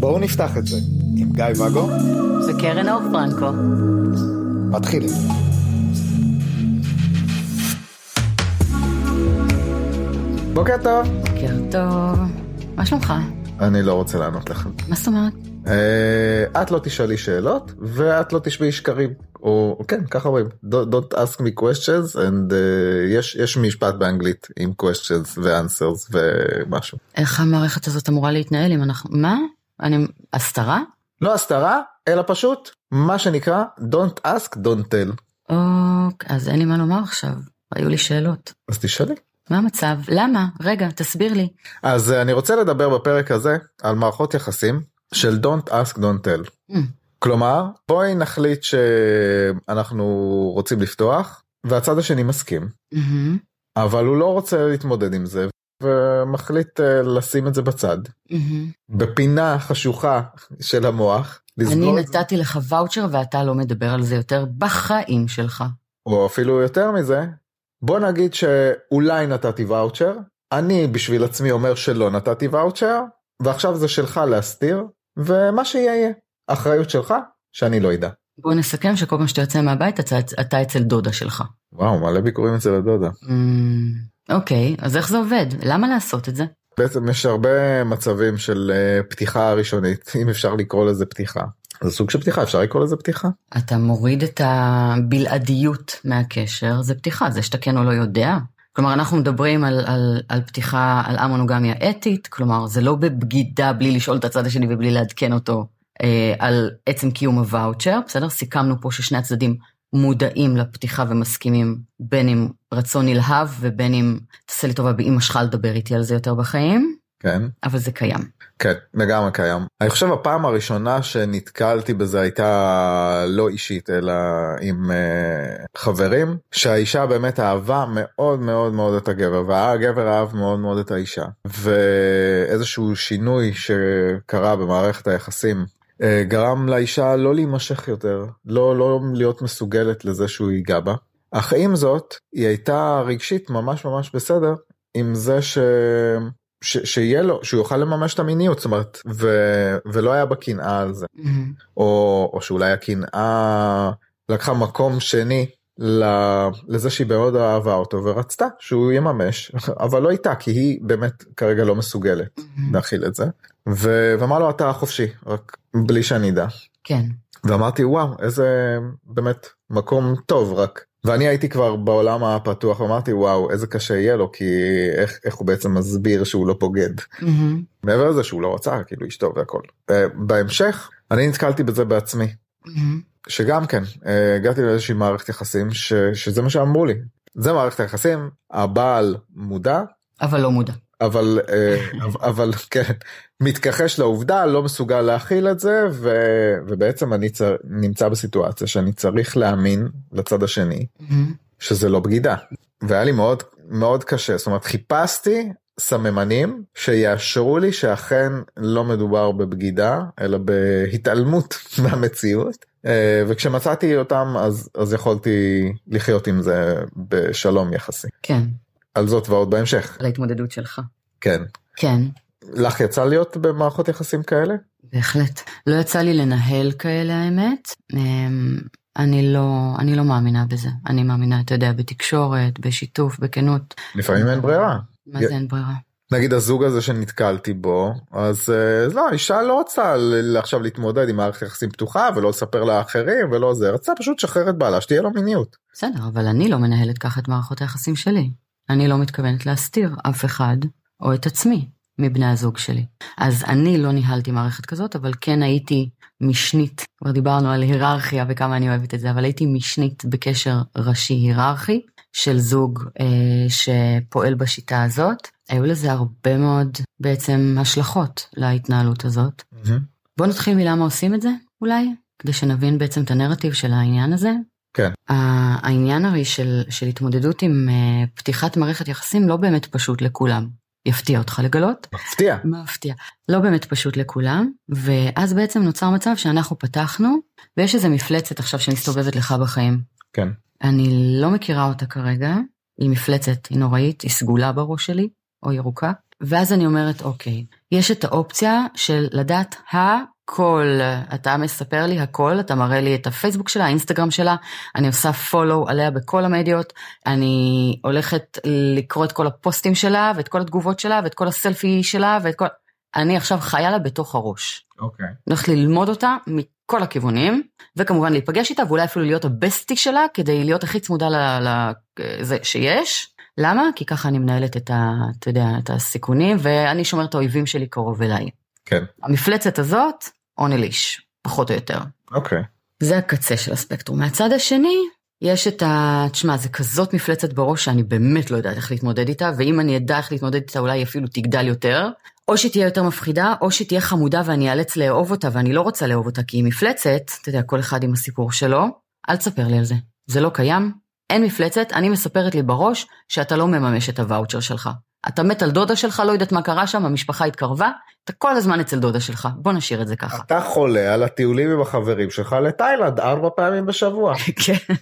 בואו נפתח את זה עם גיא ואגו וקרן אור פרנקו. מתחילים. בוקר טוב. בוקר טוב. מה שלומך? אני לא רוצה לענות לך. מה זאת אומרת? אה, את לא תשאלי שאלות ואת לא תשמעי שקרים. או כן ככה אומרים don't ask me questions and uh, יש יש משפט באנגלית עם questions ו-answers ומשהו. איך המערכת הזאת אמורה להתנהל אם אנחנו... מה? אני... הסתרה? לא הסתרה אלא פשוט מה שנקרא don't ask don't tell. אוקיי, אז אין לי מה לומר עכשיו. היו לי שאלות. אז תשאלי. מה המצב? למה? רגע, תסביר לי. אז uh, אני רוצה לדבר בפרק הזה על מערכות יחסים של don't ask don't tell. Mm. כלומר בואי נחליט שאנחנו רוצים לפתוח והצד השני מסכים מהמם, אבל הוא לא רוצה להתמודד עם זה ומחליט uh, לשים את זה בצד מהמם. בפינה חשוכה של המוח. אני נתתי לך ואוצ'ר ואתה לא מדבר על זה יותר בחיים שלך. או אפילו יותר מזה בוא נגיד שאולי נתתי ואוצ'ר אני בשביל עצמי אומר שלא נתתי ואוצ'ר ועכשיו זה שלך להסתיר ומה שיהיה יהיה אחריות שלך שאני לא אדע. בוא נסכם שכל פעם שאתה יוצא מהבית אתה, אתה אצל דודה שלך. וואו מלא ביקורים אצל הדודה. אמ, אוקיי, אז איך זה עובד? למה לעשות את זה? בעצם יש הרבה מצבים של אה, פתיחה ראשונית אם אפשר לקרוא לזה פתיחה. זה סוג של פתיחה אפשר לקרוא לזה פתיחה? אתה מוריד את הבלעדיות מהקשר, זה פתיחה, זה שאתה כן או לא יודע. כלומר, אנחנו מדברים על, על, על פתיחה, על המונוגמיה אתית, כלומר, זה לא בבגידה בלי לשאול את הצד השני ובלי לעדכן אותו על עצם קיום הוואוצ'ר, בסדר? סיכמנו פה ששני הצדדים מודעים לפתיחה ומסכימים, בין אם רצון נלהב ובין אם תעשה לי טובה באמא שלך לדבר איתי על זה יותר בחיים, כן. אבל זה קיים. כן, לגמרי קיים. אני חושב הפעם הראשונה שנתקלתי בזה הייתה לא אישית אלא עם uh, חברים שהאישה באמת אהבה מאוד מאוד מאוד את הגבר והגבר אהב מאוד מאוד את האישה ואיזשהו שינוי שקרה במערכת היחסים גרם לאישה לא להימשך יותר לא לא להיות מסוגלת לזה שהוא ייגע בה. אך עם זאת היא הייתה רגשית ממש ממש בסדר עם זה ש... ש, שיהיה לו שהוא יוכל לממש את המיניות זאת אומרת ו, ולא היה בה קנאה על זה מהמם. או, או שאולי הקנאה לקחה מקום שני לזה שהיא מאוד אהבה אותו ורצתה שהוא יממש אבל לא איתה כי היא באמת כרגע לא מסוגלת מהמם. להכיל את זה ואמר לו אתה חופשי רק בלי שאני אדע כן. ואמרתי וואו איזה באמת מקום טוב רק ואני הייתי כבר בעולם הפתוח ואמרתי וואו איזה קשה יהיה לו כי איך, איך הוא בעצם מסביר שהוא לא בוגד מהמם. מעבר לזה שהוא לא רצה כאילו אשתו והכל. אה, בהמשך אני נתקלתי בזה בעצמי מהמם. שגם כן אה, הגעתי לאיזושהי מערכת יחסים ש, שזה מה שאמרו לי זה מערכת היחסים הבעל מודע אבל לא מודע. אבל אה, אבל כן מתכחש לעובדה לא מסוגל להכיל את זה ו, ובעצם אני צר, נמצא בסיטואציה שאני צריך להאמין לצד השני מהמם. שזה לא בגידה והיה לי מאוד מאוד קשה זאת אומרת חיפשתי סממנים שיאשרו לי שאכן לא מדובר בבגידה אלא בהתעלמות מהמציאות אה, וכשמצאתי אותם אז אז יכולתי לחיות עם זה בשלום יחסי כן, על זאת ועוד בהמשך להתמודדות שלך. כן כן, לך יצא להיות במערכות יחסים כאלה בהחלט. לא יצא לי לנהל כאלה האמת. אמ, אני לא, אני לא מאמינה בזה. אני מאמינה, אתה יודע, בתקשורת, בשיתוף, בכנות. לפעמים אין ברירה מה זה אין ברירה? נגיד הזוג הזה שנתקלתי בו אז אה, לא אישה לא רצה ל- עכשיו להתמודד עם מערכת יחסים פתוחה ולא לספר לאחרים ולא זה רצה פשוט לשחרר את בעלה שתהיה לו מיניות. בסדר, אבל אני לא מנהלת ככה את מערכות היחסים שלי. אני לא מתכוונת להסתיר אף אחד או את עצמי מבני הזוג שלי. אז אני לא ניהלתי מערכת כזאת, אבל כן הייתי משנית, כבר דיברנו על היררכיה וכמה אני אוהבת את זה, אבל הייתי משנית בקשר ראשי היררכי של זוג אה, שפועל בשיטה הזאת. היו לזה הרבה מאוד בעצם השלכות להתנהלות הזאת. בוא נתחיל מלמה עושים את זה אולי, כדי שנבין בעצם את הנרטיב של העניין הזה. כן. העניין הרי של, של התמודדות עם uh, פתיחת מערכת יחסים לא באמת פשוט לכולם. יפתיע אותך לגלות. מפתיע. מפתיע. לא באמת פשוט לכולם, ואז בעצם נוצר מצב שאנחנו פתחנו, ויש איזה מפלצת עכשיו שמסתובבת לך בחיים. כן. אני לא מכירה אותה כרגע, היא מפלצת, היא נוראית, היא סגולה בראש שלי, או ירוקה. ואז אני אומרת, אוקיי, יש את האופציה של לדעת הכל. אתה מספר לי הכל, אתה מראה לי את הפייסבוק שלה, האינסטגרם שלה, אני עושה follow עליה בכל המדיות, אני הולכת לקרוא את כל הפוסטים שלה, ואת כל התגובות שלה, ואת כל הסלפי שלה, ואת כל... אני עכשיו חיה לה בתוך הראש. אוקיי. אני הולכת ללמוד אותה מכל הכיוונים, וכמובן להיפגש איתה, ואולי אפילו להיות הבסטי שלה, כדי להיות הכי צמודה לזה שיש. למה? כי ככה אני מנהלת את, ה, אתה יודע, את הסיכונים, ואני שומרת את האויבים שלי קרוב אליי. כן. המפלצת הזאת, on a leash, פחות או יותר. אוקיי. זה הקצה של הספקטרום. מהצד השני, יש את ה... תשמע, זה כזאת מפלצת בראש שאני באמת לא יודעת איך להתמודד איתה, ואם אני אדע איך להתמודד איתה אולי אפילו תגדל יותר. או שהיא תהיה יותר מפחידה, או שהיא תהיה חמודה ואני אאלץ לאהוב אותה, ואני לא רוצה לאהוב אותה כי היא מפלצת, אתה יודע, כל אחד עם הסיפור שלו, אל תספר לי על זה. זה לא קיים, אין מפלצת, אני מספרת לי בראש שאתה לא מממש את הוואוצ'ר שלך. אתה מת על דודה שלך, לא יודעת מה קרה שם, המשפחה התקרבה, אתה כל הזמן אצל דודה שלך, בוא נשאיר את זה ככה. אתה חולה על הטיולים עם החברים שלך לתאילנד ארבע פעמים בשבוע. כן.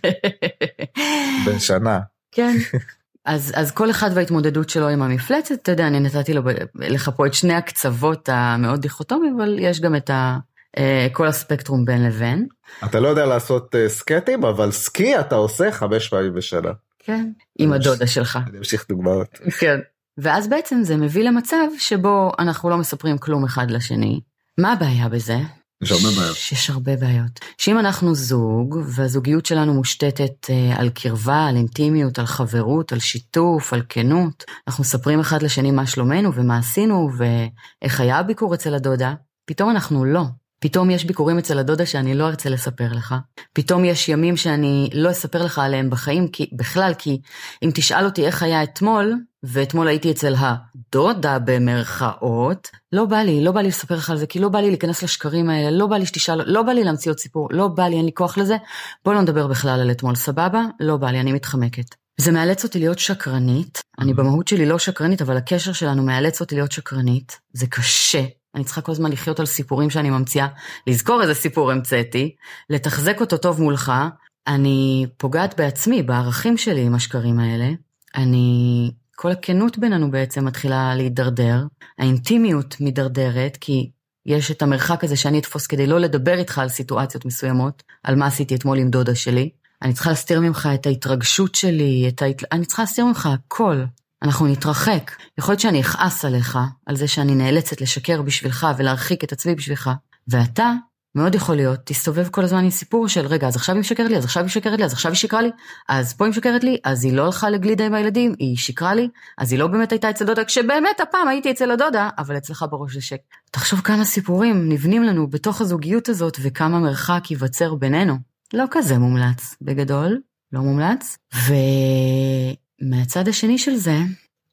בשנה. כן. אז, אז כל אחד וההתמודדות שלו עם המפלצת, אתה יודע, אני נתתי לו, לך פה את שני הקצוות המאוד דיכוטומיים, אבל יש גם את ה, אה, כל הספקטרום בין לבין. אתה לא יודע לעשות אה, סקטים, אבל סקי אתה עושה חמש פעמים בשנה. כן, עם הדודה שלך. אני אמשיך דוגמאות. כן. ואז בעצם זה מביא למצב שבו אנחנו לא מספרים כלום אחד לשני. מה הבעיה בזה? יש הרבה בעיות. יש הרבה בעיות. שאם אנחנו זוג, והזוגיות שלנו מושתתת אה, על קרבה, על אינטימיות, על חברות, על שיתוף, על כנות, אנחנו מספרים אחד לשני מה שלומנו ומה עשינו ואיך היה הביקור אצל הדודה, פתאום אנחנו לא. פתאום יש ביקורים אצל הדודה שאני לא ארצה לספר לך. פתאום יש ימים שאני לא אספר לך עליהם בחיים, כי, בכלל, כי אם תשאל אותי איך היה אתמול, ואתמול הייתי אצל הדודה במרכאות, לא בא לי, לא בא לי לספר לך על זה, כי לא בא לי להיכנס לשקרים האלה, לא בא לי שתשאל, לא בא לי להמציא עוד סיפור, לא בא לי, אין לי כוח לזה, בוא לא נדבר בכלל על אתמול, סבבה? לא בא לי, אני מתחמקת. זה מאלץ אותי להיות שקרנית, אני במהות שלי לא שקרנית, אבל הקשר שלנו מאלץ אותי להיות שקרנית, זה קשה, אני צריכה כל הזמן לחיות על סיפורים שאני ממציאה, לזכור איזה סיפור המצאתי, לתחזק אותו טוב מולך, אני פוגעת בעצמי, בערכים שלי עם השקרים האלה, אני, כל הכנות בינינו בעצם מתחילה להידרדר, האינטימיות מידרדרת, כי יש את המרחק הזה שאני אתפוס כדי לא לדבר איתך על סיטואציות מסוימות, על מה עשיתי אתמול עם דודה שלי. אני צריכה להסתיר ממך את ההתרגשות שלי, את ההת... אני צריכה להסתיר ממך הכל. אנחנו נתרחק. יכול להיות שאני אכעס עליך, על זה שאני נאלצת לשקר בשבילך ולהרחיק את עצמי בשבילך, ואתה, מאוד יכול להיות, תסתובב כל הזמן עם סיפור של רגע, אז עכשיו היא משקרת לי, אז עכשיו היא משקרת לי, אז עכשיו היא שקרה לי, אז פה היא משקרת לי, אז היא לא הלכה לגלידה עם הילדים, היא שקרה לי, אז היא לא באמת הייתה אצל דודה, כשבאמת הפעם הייתי אצל הדודה, אבל אצלך בראש זה שק. תחשוב כמה סיפורים נבנים לנו בתוך הזוגיות הזאת, וכמה מרחק ייווצר בינינו. לא כזה מומלץ, בגדול, לא מומלץ. ומהצד השני של זה,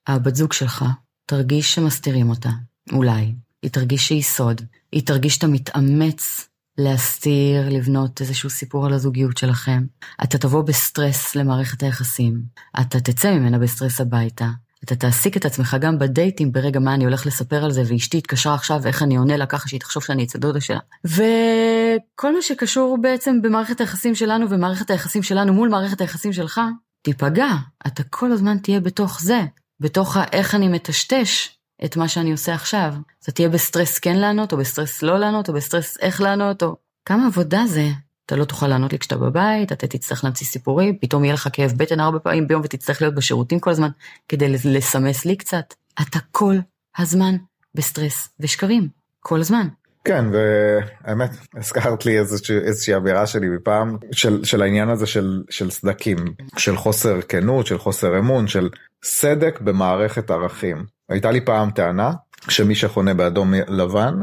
הבת זוג שלך תרגיש שמסתירים אותה, אולי. היא תרגיש שהיא סוד, היא תרגיש שאתה מתאמץ להסתיר, לבנות איזשהו סיפור על הזוגיות שלכם. אתה תבוא בסטרס למערכת היחסים, אתה תצא ממנה בסטרס הביתה. אתה תעסיק את עצמך גם בדייטים ברגע מה אני הולך לספר על זה, ואשתי התקשרה עכשיו ואיך אני עונה לה ככה שהיא תחשוב שאני אצל דודה שלה. וכל מה שקשור בעצם במערכת היחסים שלנו ומערכת היחסים שלנו מול מערכת היחסים שלך, תיפגע. אתה כל הזמן תהיה בתוך זה, בתוך האיך אני מטשטש את מה שאני עושה עכשיו. אתה תהיה בסטרס כן לענות, או בסטרס לא לענות, או בסטרס איך לענות, או... כמה עבודה זה. אתה לא תוכל לענות לי כשאתה בבית, אתה תצטרך להמציא סיפורים, פתאום יהיה לך כאב בטן ארבע פעמים ביום ותצטרך להיות בשירותים כל הזמן כדי לסמס לי קצת. אתה כל הזמן בסטרס ושקרים, כל הזמן. כן והאמת הזכרת לי איזושהי, איזושהי אמירה שלי מפעם של, של העניין הזה של, של סדקים של חוסר כנות של חוסר אמון של סדק במערכת ערכים הייתה לי פעם טענה שמי שחונה באדום לבן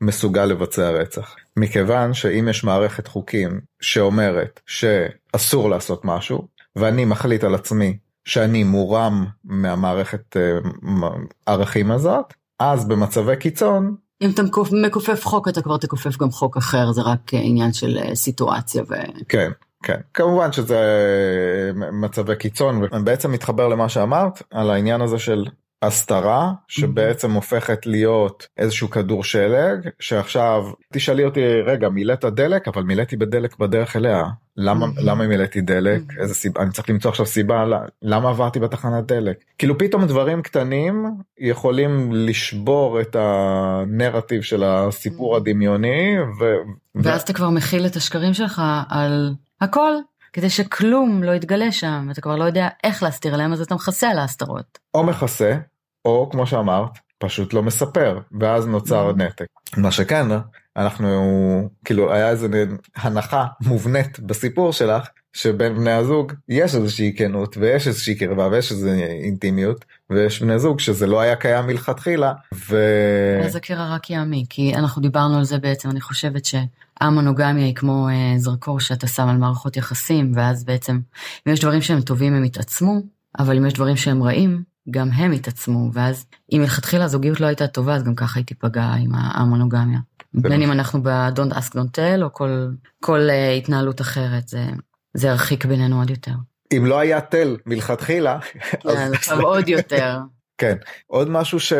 מסוגל לבצע רצח. מכיוון שאם יש מערכת חוקים שאומרת שאסור לעשות משהו, ואני מחליט על עצמי שאני מורם מהמערכת אה, ערכים הזאת, אז במצבי קיצון... אם אתה מכופף חוק אתה כבר תכופף גם חוק אחר, זה רק עניין של אה, סיטואציה ו... כן. כן כמובן שזה מצבי קיצון ובעצם מתחבר למה שאמרת על העניין הזה של הסתרה שבעצם הופכת להיות איזשהו כדור שלג שעכשיו תשאלי אותי רגע מילאת דלק? אבל מילאתי בדלק בדרך אליה. למה למה מילאתי דלק? איזה סיבה אני צריך למצוא עכשיו סיבה למה עברתי בתחנת דלק? כאילו פתאום דברים קטנים יכולים לשבור את הנרטיב של הסיפור הדמיוני ו... ואז אתה כבר מכיל את השקרים שלך על הכל כדי שכלום לא יתגלה שם אתה כבר לא יודע איך להסתיר להם אז אתה מכסה על ההסתרות. או מכסה או כמו שאמרת פשוט לא מספר ואז נוצר נתק. מה שכן אנחנו כאילו היה איזה הנחה מובנית בסיפור שלך שבין בני הזוג יש איזושהי כנות ויש איזושהי קרבה ויש איזושהי אינטימיות ויש בני זוג שזה לא היה קיים מלכתחילה ו... אז הקרע רק יעמיק כי אנחנו דיברנו על זה בעצם אני חושבת שהמונוגמיה היא כמו אה, זרקור שאתה שם על מערכות יחסים ואז בעצם אם יש דברים שהם טובים הם יתעצמו אבל אם יש דברים שהם רעים גם הם התעצמו ואז אם מלכתחילה הזוגיות לא הייתה טובה אז גם ככה היא תיפגע עם המונוגמיה. בין אם אנחנו ב-Don't ask don't tell או כל, כל uh, התנהלות אחרת זה, זה ירחיק בינינו עוד יותר. אם לא היה תל מלכתחילה. כן, עכשיו עוד יותר. כן, עוד משהו ש...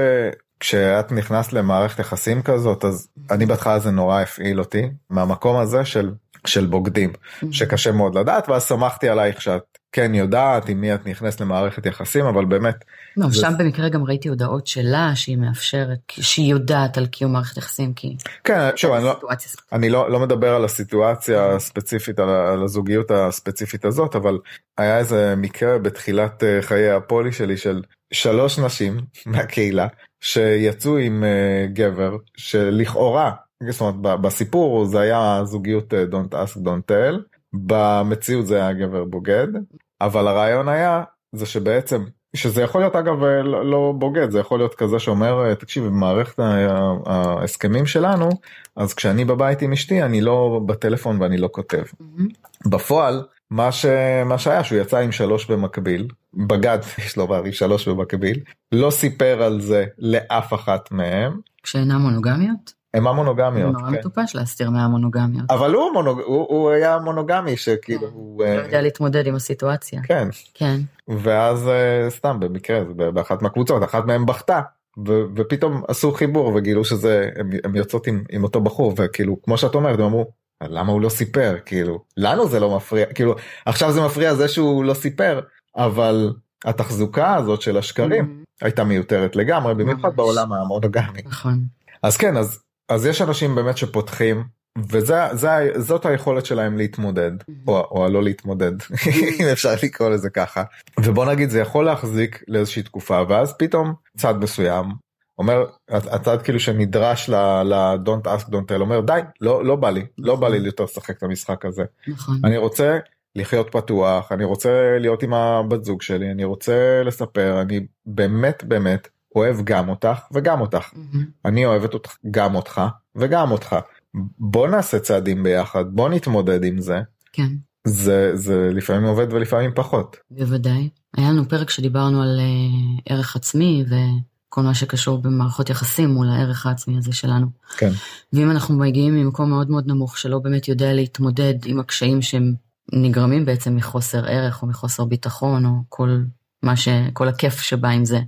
כשאת נכנסת למערכת יחסים כזאת אז אני בהתחלה זה נורא הפעיל אותי מהמקום הזה של של בוגדים שקשה מאוד לדעת ואז שמחתי עלייך שאת כן יודעת עם מי את נכנסת למערכת יחסים אבל באמת. לא, זה... שם במקרה גם ראיתי הודעות שלה שהיא מאפשרת שהיא יודעת על קיום מערכת יחסים כי. כן שוב אני, לא, אני לא, לא מדבר על הסיטואציה הספציפית על, על הזוגיות הספציפית הזאת אבל היה איזה מקרה בתחילת אה, חיי הפולי שלי של שלוש נשים מהקהילה שיצאו עם אה, גבר שלכאורה זאת אומרת בסיפור זה היה זוגיות אה, Don't ask don't tell במציאות זה היה גבר בוגד אבל הרעיון היה זה שבעצם שזה יכול להיות אגב אה, לא, לא בוגד זה יכול להיות כזה שאומר אה, תקשיב במערכת ההסכמים שלנו אז כשאני בבית עם אשתי אני לא בטלפון ואני לא כותב mm-hmm. בפועל מה, ש... מה שהיה שהוא יצא עם שלוש במקביל בגד יש לו בערי שלוש במקביל לא סיפר על זה לאף אחת מהם. שאינם מונוגמיות? הם המונוגמיות. נורא כן. מטופש להסתיר מהמונוגמיות. אבל הוא, מונוג... הוא, הוא היה מונוגמי שכאילו כן. הוא... לא יודע להתמודד עם הסיטואציה. כן. כן. ואז אה, סתם במקרה באחת מהקבוצות אחת מהם בכתה. ו- ופתאום עשו חיבור וגילו שזה הם, הם יוצאות עם, עם אותו בחור וכאילו כמו שאת אומרת הם אמרו למה הוא לא סיפר כאילו לנו זה לא מפריע כאילו עכשיו זה מפריע זה שהוא לא סיפר אבל התחזוקה הזאת של השקרים mm-hmm. הייתה מיותרת לגמרי במיוחד בעולם המונוגמי. נכון. אז כן אז אז יש אנשים באמת שפותחים וזאת היכולת שלהם להתמודד או, או הלא להתמודד אם אפשר לקרוא לזה ככה. ובוא נגיד זה יכול להחזיק לאיזושהי תקופה ואז פתאום צד מסוים אומר הצד כאילו שנדרש ל-Don't ask don't tell אומר די לא לא בא לי לא בא לי יותר לשחק את המשחק הזה. נכון. אני רוצה לחיות פתוח אני רוצה להיות עם הבת זוג שלי אני רוצה לספר אני באמת באמת אוהב גם אותך וגם אותך. Mm-hmm. אני אוהבת אותך גם אותך וגם אותך. בוא נעשה צעדים ביחד, בוא נתמודד עם זה. כן. זה, זה לפעמים עובד ולפעמים פחות. בוודאי. היה לנו פרק שדיברנו על uh, ערך עצמי וכל מה שקשור במערכות יחסים מול הערך העצמי הזה שלנו. כן. ואם אנחנו מגיעים ממקום מאוד מאוד נמוך שלא באמת יודע להתמודד עם הקשיים שהם נגרמים בעצם מחוסר ערך או מחוסר ביטחון או כל מה ש... כל הכיף שבא עם זה.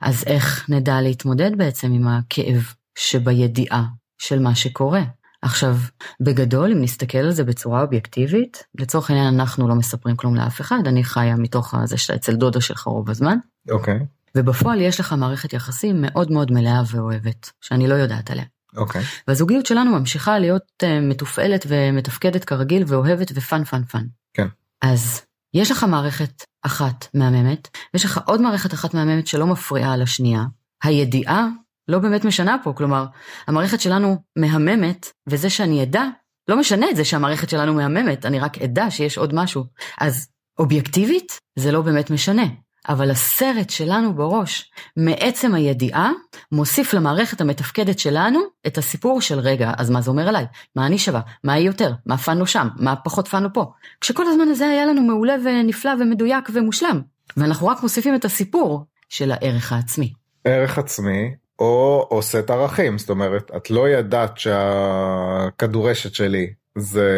אז איך נדע להתמודד בעצם עם הכאב שבידיעה של מה שקורה? עכשיו, בגדול, אם נסתכל על זה בצורה אובייקטיבית, לצורך העניין אנחנו לא מספרים כלום לאף אחד, אני חיה מתוך זה שאתה אצל דודה שלך רוב הזמן. אוקיי. ובפועל יש לך מערכת יחסים מאוד מאוד מלאה ואוהבת, שאני לא יודעת עליה. אוקיי. והזוגיות שלנו ממשיכה להיות uh, מתופעלת ומתפקדת כרגיל ואוהבת ו fun fun fun. כן. אז יש לך מערכת אחת מהממת, ויש לך עוד מערכת אחת מהממת שלא מפריעה לשנייה. הידיעה לא באמת משנה פה, כלומר, המערכת שלנו מהממת, וזה שאני אדע, לא משנה את זה שהמערכת שלנו מהממת, אני רק אדע שיש עוד משהו. אז אובייקטיבית, זה לא באמת משנה. אבל הסרט שלנו בראש, מעצם הידיעה, מוסיף למערכת המתפקדת שלנו את הסיפור של רגע, אז מה זה אומר עליי? מה אני שווה? מה היא יותר? מה פאנו שם? מה פחות פאנו פה? כשכל הזמן הזה היה לנו מעולה ונפלא ומדויק ומושלם. ואנחנו רק מוסיפים את הסיפור של הערך העצמי. ערך עצמי, או, או סט ערכים, זאת אומרת, את לא ידעת שהכדורשת שלי זה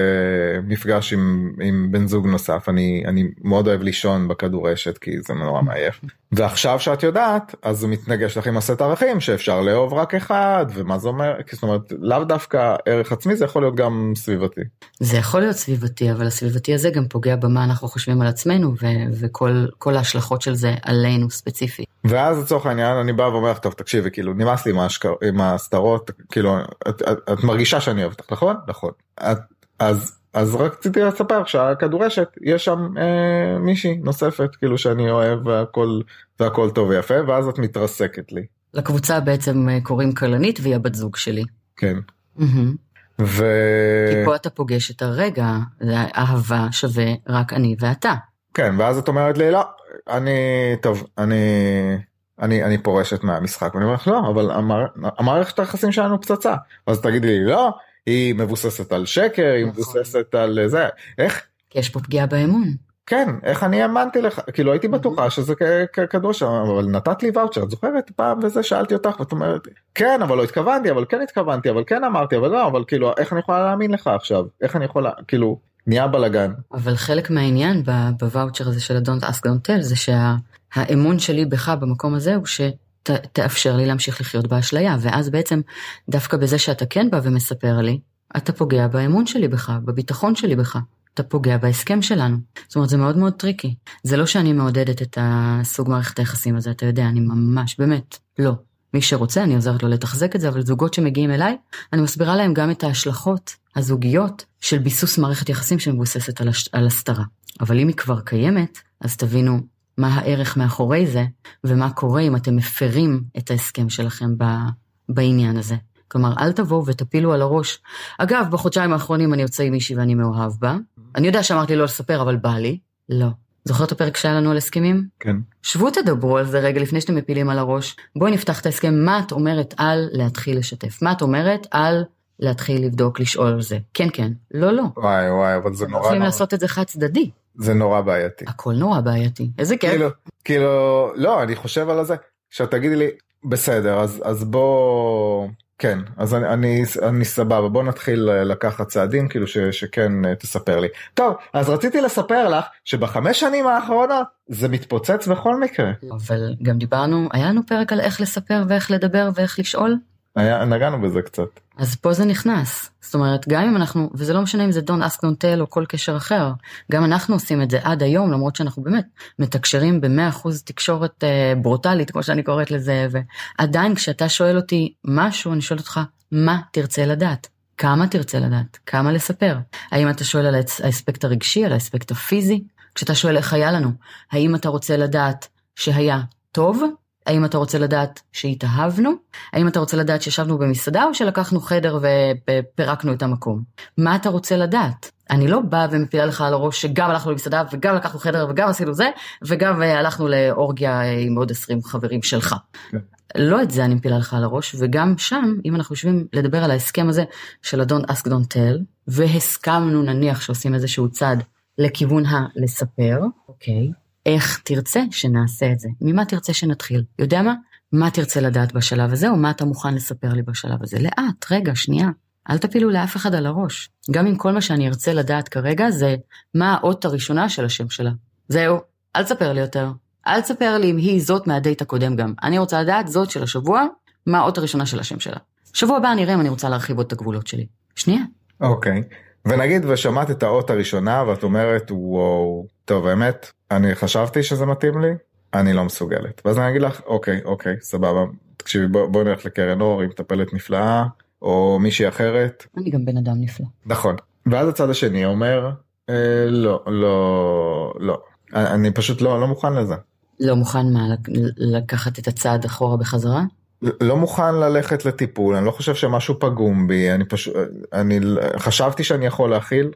מפגש עם, עם בן זוג נוסף אני אני מאוד אוהב לישון בכדורשת כי זה נורא מעייף ועכשיו שאת יודעת אז הוא מתנגש לך עם הסט ערכים שאפשר לאהוב רק אחד ומה זה אומר זאת אומרת לאו דווקא ערך עצמי זה יכול להיות גם סביבתי. זה יכול להיות סביבתי אבל הסביבתי הזה גם פוגע במה אנחנו חושבים על עצמנו ו- וכל ההשלכות של זה עלינו ספציפי. ואז לצורך העניין אני בא ואומר לך טוב תקשיבי כאילו נמאס לי עם, ההשקר, עם הסתרות כאילו את, את, את מרגישה שאני אוהב אותך נכון נכון את, אז אז רק רציתי לספר שהכדורשת יש שם אה, מישהי נוספת כאילו שאני אוהב והכל והכל טוב ויפה ואז את מתרסקת לי. לקבוצה בעצם אה, קוראים כלנית והיא הבת זוג שלי. כן. Mm-hmm. ו... כי פה אתה פוגש את הרגע, אהבה שווה רק אני ואתה. כן, ואז את אומרת לי, לא, אני, טוב, אני, אני, אני פורשת מהמשחק, ואני אומר לך, לא, אבל המער, המערכת היחסים שלנו פצצה. אז תגידי לי, לא, היא מבוססת על שקר, היא נכון. מבוססת על זה, איך? כי יש פה פגיעה באמון. כן, איך אני האמנתי לך, כאילו הייתי בטוחה שזה כדור שם, אבל נתת לי ואוצ'ר, את זוכרת פעם וזה שאלתי אותך ואת אומרת, כן, אבל לא התכוונתי, אבל כן התכוונתי, אבל כן אמרתי, אבל לא, אבל כאילו, איך אני יכולה להאמין לך עכשיו? איך אני יכולה, כאילו, נהיה בלאגן. אבל חלק מהעניין בוואוצ'ר הזה של ה-Don't ask don't tell זה שהאמון שלי בך במקום הזה הוא שתאפשר לי להמשיך לחיות באשליה, ואז בעצם דווקא בזה שאתה כן בא ומספר לי, אתה פוגע באמון שלי בך, בביטחון שלי בך. אתה פוגע בהסכם שלנו. זאת אומרת, זה מאוד מאוד טריקי. זה לא שאני מעודדת את הסוג מערכת היחסים הזה, אתה יודע, אני ממש, באמת, לא. מי שרוצה, אני עוזרת לו לתחזק את זה, אבל זוגות שמגיעים אליי, אני מסבירה להם גם את ההשלכות הזוגיות של ביסוס מערכת יחסים שמבוססת על, הש... על הסתרה. אבל אם היא כבר קיימת, אז תבינו מה הערך מאחורי זה, ומה קורה אם אתם מפרים את ההסכם שלכם ב... בעניין הזה. כלומר, אל תבואו ותפילו על הראש. אגב, בחודשיים האחרונים אני יוצא עם מישהי ואני מאוהב בה. אני יודע שאמרתי לא לספר, אבל בא לי. לא. זוכר את הפרק שהיה לנו על הסכמים? כן. שבו תדברו על זה רגע לפני שאתם מפילים על הראש. בואי נפתח את ההסכם, מה את אומרת על להתחיל לשתף? מה את אומרת על להתחיל לבדוק, לשאול על זה? כן, כן. לא, לא. וואי, וואי, אבל זה נורא... יכולים לעשות את זה חד צדדי. זה נורא בעייתי. הכל נורא בעייתי. איזה כיף. כאילו, כאילו, לא, אני חושב על זה. עכשיו תגידי לי, בסדר, אז, אז בוא... כן, אז אני, אני, אני סבבה, בוא נתחיל אה, לקחת צעדים כאילו ש, שכן אה, תספר לי. טוב, אז רציתי לספר לך שבחמש שנים האחרונות זה מתפוצץ בכל מקרה. אבל גם דיברנו, היה לנו פרק על איך לספר ואיך לדבר ואיך לשאול? היה, נגענו בזה קצת. אז פה זה נכנס. זאת אומרת, גם אם אנחנו, וזה לא משנה אם זה Don't ask don't tell או כל קשר אחר, גם אנחנו עושים את זה עד היום, למרות שאנחנו באמת מתקשרים ב-100% תקשורת אה, ברוטלית, כמו שאני קוראת לזה, ועדיין כשאתה שואל אותי משהו, אני שואלת אותך, מה תרצה לדעת? כמה תרצה לדעת? כמה לספר? האם אתה שואל על האספקט הרגשי, על האספקט הפיזי? כשאתה שואל איך היה לנו, האם אתה רוצה לדעת שהיה טוב האם אתה רוצה לדעת שהתאהבנו? האם אתה רוצה לדעת שישבנו במסעדה או שלקחנו חדר ופירקנו את המקום? מה אתה רוצה לדעת? אני לא באה ומפילה לך על הראש שגם הלכנו למסעדה וגם לקחנו חדר וגם עשינו זה וגם אה, הלכנו לאורגיה אה, עם עוד 20 חברים שלך. כן. לא את זה אני מפילה לך על הראש וגם שם אם אנחנו יושבים לדבר על ההסכם הזה של ה-Don't ask don't tell והסכמנו נניח שעושים איזשהו צעד לכיוון הלספר, אוקיי, איך תרצה שנעשה את זה, ממה תרצה שנתחיל. יודע מה? מה תרצה לדעת בשלב הזה, או מה אתה מוכן לספר לי בשלב הזה. לאט, רגע, שנייה. אל תפילו לאף אחד על הראש. גם אם כל מה שאני ארצה לדעת כרגע זה מה האות הראשונה של השם שלה. זהו, אל תספר לי יותר. אל תספר לי אם היא זאת מהדייט הקודם גם. אני רוצה לדעת זאת של השבוע, מה האות הראשונה של השם שלה. שבוע הבא נראה אם אני רוצה להרחיב עוד את הגבולות שלי. שנייה. אוקיי. Okay. ונגיד ושמעת את האות הראשונה ואת אומרת וואו, טוב האמת, אני חשבתי שזה מתאים לי, אני לא מסוגלת. ואז אני אגיד לך, אוקיי, אוקיי, סבבה, תקשיבי, בואי בוא נלך לקרן אור, היא מטפלת נפלאה, או מישהי אחרת. אני גם בן אדם נפלא. נכון. ואז הצד השני אומר, אה, לא, לא, לא. אני פשוט לא, לא מוכן לזה. לא מוכן מה, לקחת את הצעד אחורה בחזרה? לא מוכן ללכת לטיפול, אני לא חושב שמשהו פגום בי, אני פשוט, אני חשבתי שאני יכול להכיל,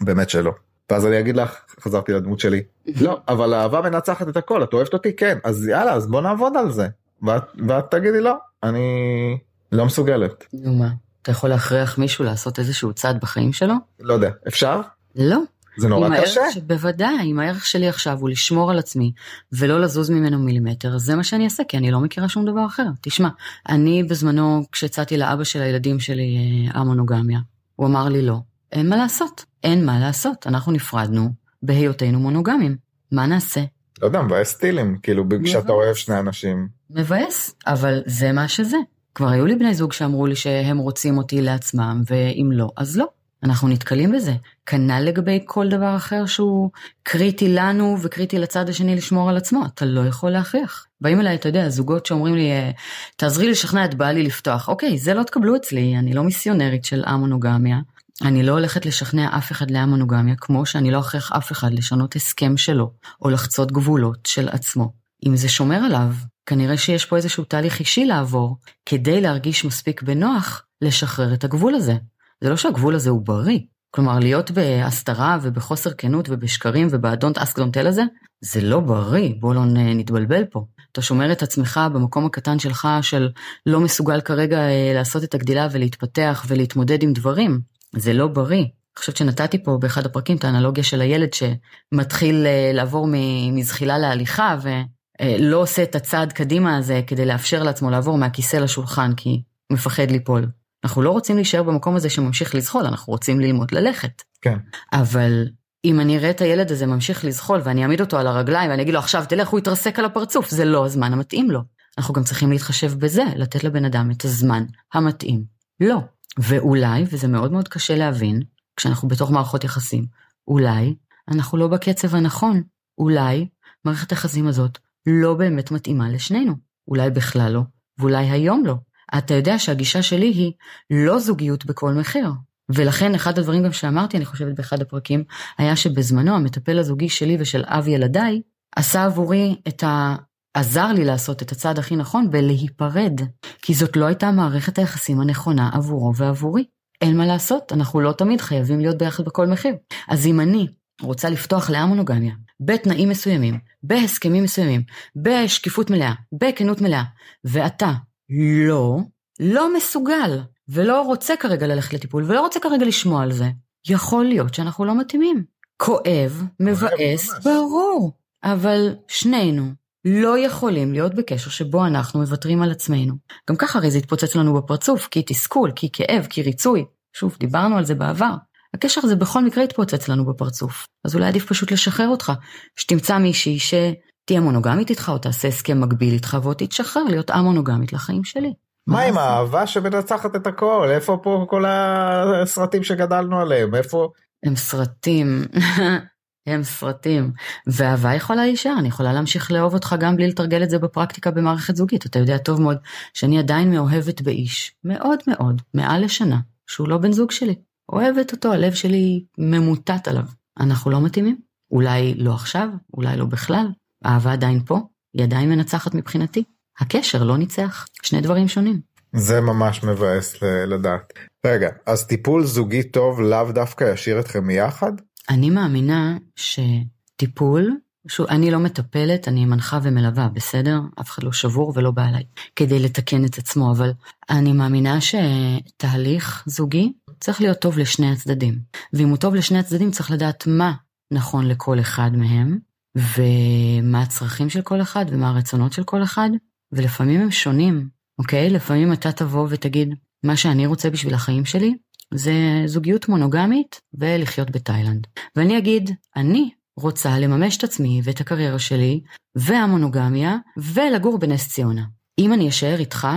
באמת שלא. ואז אני אגיד לך, חזרתי לדמות שלי, לא, אבל האהבה מנצחת את הכל, את אוהבת אותי? כן, אז יאללה, אז בוא נעבוד על זה. ואת, ואת תגידי לא, אני לא מסוגלת. נו מה, אתה יכול להכריח מישהו לעשות איזשהו צעד בחיים שלו? לא יודע, אפשר? לא. זה נורא קשה. ש... בוודאי, אם הערך שלי עכשיו הוא לשמור על עצמי ולא לזוז ממנו מילימטר, זה מה שאני אעשה, כי אני לא מכירה שום דבר אחר. תשמע, אני בזמנו, כשהצעתי לאבא של הילדים שלי המונוגמיה, אה, הוא אמר לי לא. אין מה לעשות. אין מה לעשות. אנחנו נפרדנו בהיותנו מונוגמים. מה נעשה? לא יודע, מבאס סטילים, כאילו כשאתה אוהב שני אנשים. מבאס, אבל זה מה שזה. כבר היו לי בני זוג שאמרו לי שהם רוצים אותי לעצמם, ואם לא, אז לא. אנחנו נתקלים בזה. כנ"ל לגבי כל דבר אחר שהוא קריטי לנו וקריטי לצד השני לשמור על עצמו, אתה לא יכול להכריח. באים אליי, אתה יודע, זוגות שאומרים לי, אה, תעזרי לשכנע את בעלי לפתוח. אוקיי, זה לא תקבלו אצלי, אני לא מיסיונרית של המונוגמיה. אני לא הולכת לשכנע אף אחד להמונוגמיה, כמו שאני לא אכריח אף אחד לשנות הסכם שלו, או לחצות גבולות של עצמו. אם זה שומר עליו, כנראה שיש פה איזשהו תהליך אישי לעבור, כדי להרגיש מספיק בנוח לשחרר את הגבול הזה. זה לא שהגבול הזה הוא בריא. כלומר, להיות בהסתרה ובחוסר כנות ובשקרים ובאדונט אסק דונטל הזה, זה לא בריא, בוא לא נתבלבל פה. אתה שומר את עצמך במקום הקטן שלך של לא מסוגל כרגע אה, לעשות את הגדילה ולהתפתח ולהתמודד עם דברים. זה לא בריא. אני חושבת שנתתי פה באחד הפרקים את האנלוגיה של הילד שמתחיל אה, לעבור מזחילה להליכה ולא אה, עושה את הצעד קדימה הזה כדי לאפשר לעצמו לעבור מהכיסא לשולחן כי הוא מפחד ליפול. אנחנו לא רוצים להישאר במקום הזה שממשיך לזחול, אנחנו רוצים ללמוד ללכת. כן. אבל אם אני אראה את הילד הזה ממשיך לזחול ואני אעמיד אותו על הרגליים ואני אגיד לו עכשיו תלך הוא יתרסק על הפרצוף, זה לא הזמן המתאים לו. אנחנו גם צריכים להתחשב בזה, לתת לבן אדם את הזמן המתאים. לא. ואולי, וזה מאוד מאוד קשה להבין, כשאנחנו בתוך מערכות יחסים, אולי אנחנו לא בקצב הנכון. אולי מערכת היחסים הזאת לא באמת מתאימה לשנינו. אולי בכלל לא, ואולי היום לא. אתה יודע שהגישה שלי היא לא זוגיות בכל מחיר. ולכן אחד הדברים גם שאמרתי, אני חושבת באחד הפרקים, היה שבזמנו המטפל הזוגי שלי ושל אב ילדיי, עשה עבורי את ה... עזר לי לעשות את הצעד הכי נכון בלהיפרד, כי זאת לא הייתה מערכת היחסים הנכונה עבורו ועבורי. אין מה לעשות, אנחנו לא תמיד חייבים להיות ביחד בכל מחיר. אז אם אני רוצה לפתוח להמונוגמיה, בתנאים מסוימים, בהסכמים מסוימים, בשקיפות מלאה, בכנות מלאה, ואתה לא, לא מסוגל, ולא רוצה כרגע ללכת לטיפול, ולא רוצה כרגע לשמוע על זה, יכול להיות שאנחנו לא מתאימים. כואב, מבאס, ברור, אבל שנינו לא יכולים להיות בקשר שבו אנחנו מוותרים על עצמנו. גם ככה הרי זה יתפוצץ לנו בפרצוף, כי תסכול, כי כאב, כי ריצוי. שוב, דיברנו על זה בעבר. הקשר הזה בכל מקרה יתפוצץ לנו בפרצוף. אז אולי עדיף פשוט לשחרר אותך, שתמצא מישהי שתהיה מונוגמית איתך או תעשה הסכם מקביל איתך ועוד תתשחרר להיות א-מונוגמית לחיים שלי. מה עם האהבה שמנצחת את הכל? איפה פה כל הסרטים שגדלנו עליהם? איפה? הם סרטים. הם סרטים. ואהבה יכולה להישאר, אני יכולה להמשיך לאהוב אותך גם בלי לתרגל את זה בפרקטיקה במערכת זוגית. אתה יודע טוב מאוד שאני עדיין מאוהבת באיש, מאוד מאוד, מעל לשנה, שהוא לא בן זוג שלי. אוהבת אותו, הלב שלי ממוטט עליו. אנחנו לא מתאימים? אולי לא עכשיו, אולי לא בכלל. האהבה עדיין פה, היא עדיין מנצחת מבחינתי. הקשר לא ניצח, שני דברים שונים. זה ממש מבאס לדעת. רגע, אז טיפול זוגי טוב לאו דווקא ישאיר אתכם יחד? אני מאמינה שטיפול, שוב, אני לא מטפלת, אני מנחה ומלווה, בסדר? אף אחד לא שבור ולא בא אליי כדי לתקן את עצמו, אבל אני מאמינה שתהליך זוגי צריך להיות טוב לשני הצדדים. ואם הוא טוב לשני הצדדים צריך לדעת מה נכון לכל אחד מהם, ומה הצרכים של כל אחד, ומה הרצונות של כל אחד, ולפעמים הם שונים, אוקיי? לפעמים אתה תבוא ותגיד, מה שאני רוצה בשביל החיים שלי, זה זוגיות מונוגמית ולחיות בתאילנד. ואני אגיד, אני רוצה לממש את עצמי ואת הקריירה שלי, והמונוגמיה, ולגור בנס ציונה. אם אני אשאר איתך,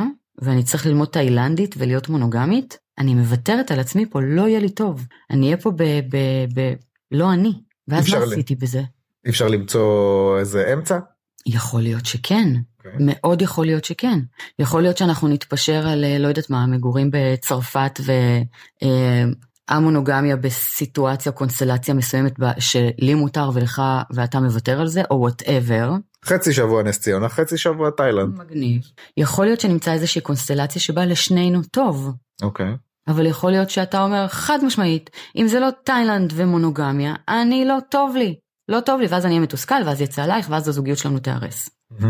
ואני צריך ללמוד תאילנדית ולהיות מונוגמית, אני מוותרת על עצמי פה, לא יהיה לי טוב. אני אהיה פה ב... ב, ב לא אני. ואז מה עשיתי בזה? אי אפשר למצוא איזה אמצע? יכול להיות שכן. Okay. אוקיי. מאוד יכול להיות שכן. יכול להיות שאנחנו נתפשר על, אה, לא יודעת מה, מגורים בצרפת והמונוגמיה אה, בסיטואציה, קונסטלציה מסוימת שלי מותר ולך ואתה מוותר על זה, או whatever. חצי שבוע נס ציונה, חצי שבוע תאילנד. מגניב. יכול להיות שנמצא איזושהי קונסטלציה שבה לשנינו טוב. אוקיי. אבל יכול להיות שאתה אומר חד משמעית, אם זה לא תאילנד ומונוגמיה, אני לא טוב לי. לא טוב לי, ואז אני אהיה מתוסכל, ואז יצא עלייך, ואז הזוגיות שלנו תיהרס. Mm-hmm.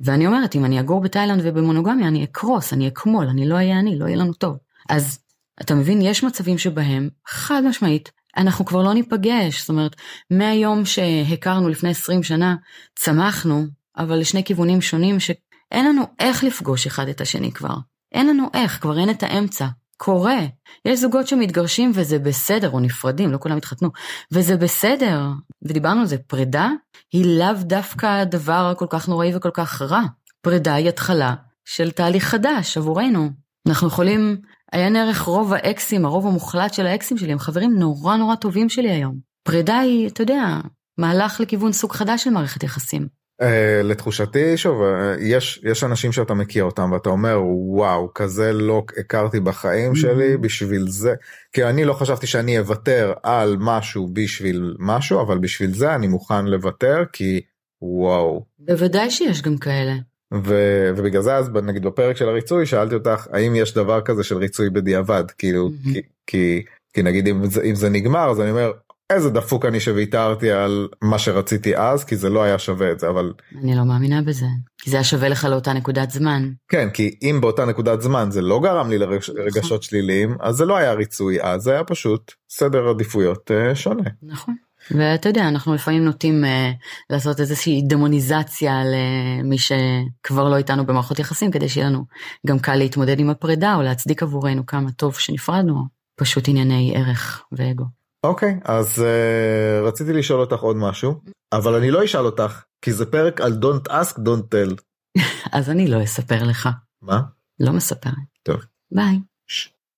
ואני אומרת, אם אני אגור בתאילנד ובמונוגמיה, אני אקרוס, אני אקמול, אני לא אהיה אני, לא יהיה לנו טוב. אז אתה מבין, יש מצבים שבהם, חד משמעית, אנחנו כבר לא ניפגש. זאת אומרת, מהיום שהכרנו לפני 20 שנה, צמחנו, אבל לשני כיוונים שונים, שאין לנו איך לפגוש אחד את השני כבר. אין לנו איך, כבר אין את האמצע. קורה. יש זוגות שמתגרשים וזה בסדר, או נפרדים, לא כולם התחתנו, וזה בסדר. ודיברנו על זה, פרידה היא לאו דווקא הדבר הכל כך נוראי וכל כך רע. פרידה היא התחלה של תהליך חדש עבורנו. אנחנו יכולים, עיין ערך רוב האקסים, הרוב המוחלט של האקסים שלי, הם חברים נורא נורא טובים שלי היום. פרידה היא, אתה יודע, מהלך לכיוון סוג חדש של מערכת יחסים. Uh, לתחושתי שוב uh, יש יש אנשים שאתה מכיר אותם ואתה אומר וואו כזה לא הכרתי בחיים mm-hmm. שלי בשביל זה כי אני לא חשבתי שאני אוותר על משהו בשביל משהו אבל בשביל זה אני מוכן לוותר כי וואו. בוודאי שיש גם כאלה. ו, ובגלל זה אז נגיד בפרק של הריצוי שאלתי אותך האם יש דבר כזה של ריצוי בדיעבד כאילו mm-hmm. כי, כי כי נגיד אם זה, אם זה נגמר אז אני אומר איזה דפוק אני שוויתרתי על מה שרציתי אז כי זה לא היה שווה את זה אבל אני לא מאמינה בזה כי זה היה שווה לך לאותה נקודת זמן כן כי אם באותה נקודת זמן זה לא גרם לי לרגשות נכון. שליליים אז זה לא היה ריצוי אז זה היה פשוט סדר עדיפויות uh, שונה. נכון. ואתה יודע אנחנו לפעמים נוטים uh, לעשות איזושהי דמוניזציה למי שכבר לא איתנו במערכות יחסים כדי שיהיה לנו גם קל להתמודד עם הפרידה או להצדיק עבורנו כמה טוב שנפרדנו פשוט ענייני ערך ואגו. אוקיי okay, אז uh, רציתי לשאול אותך עוד משהו אבל אני לא אשאל אותך כי זה פרק על don't ask don't tell. אז אני לא אספר לך. מה? לא מספר. טוב. ביי.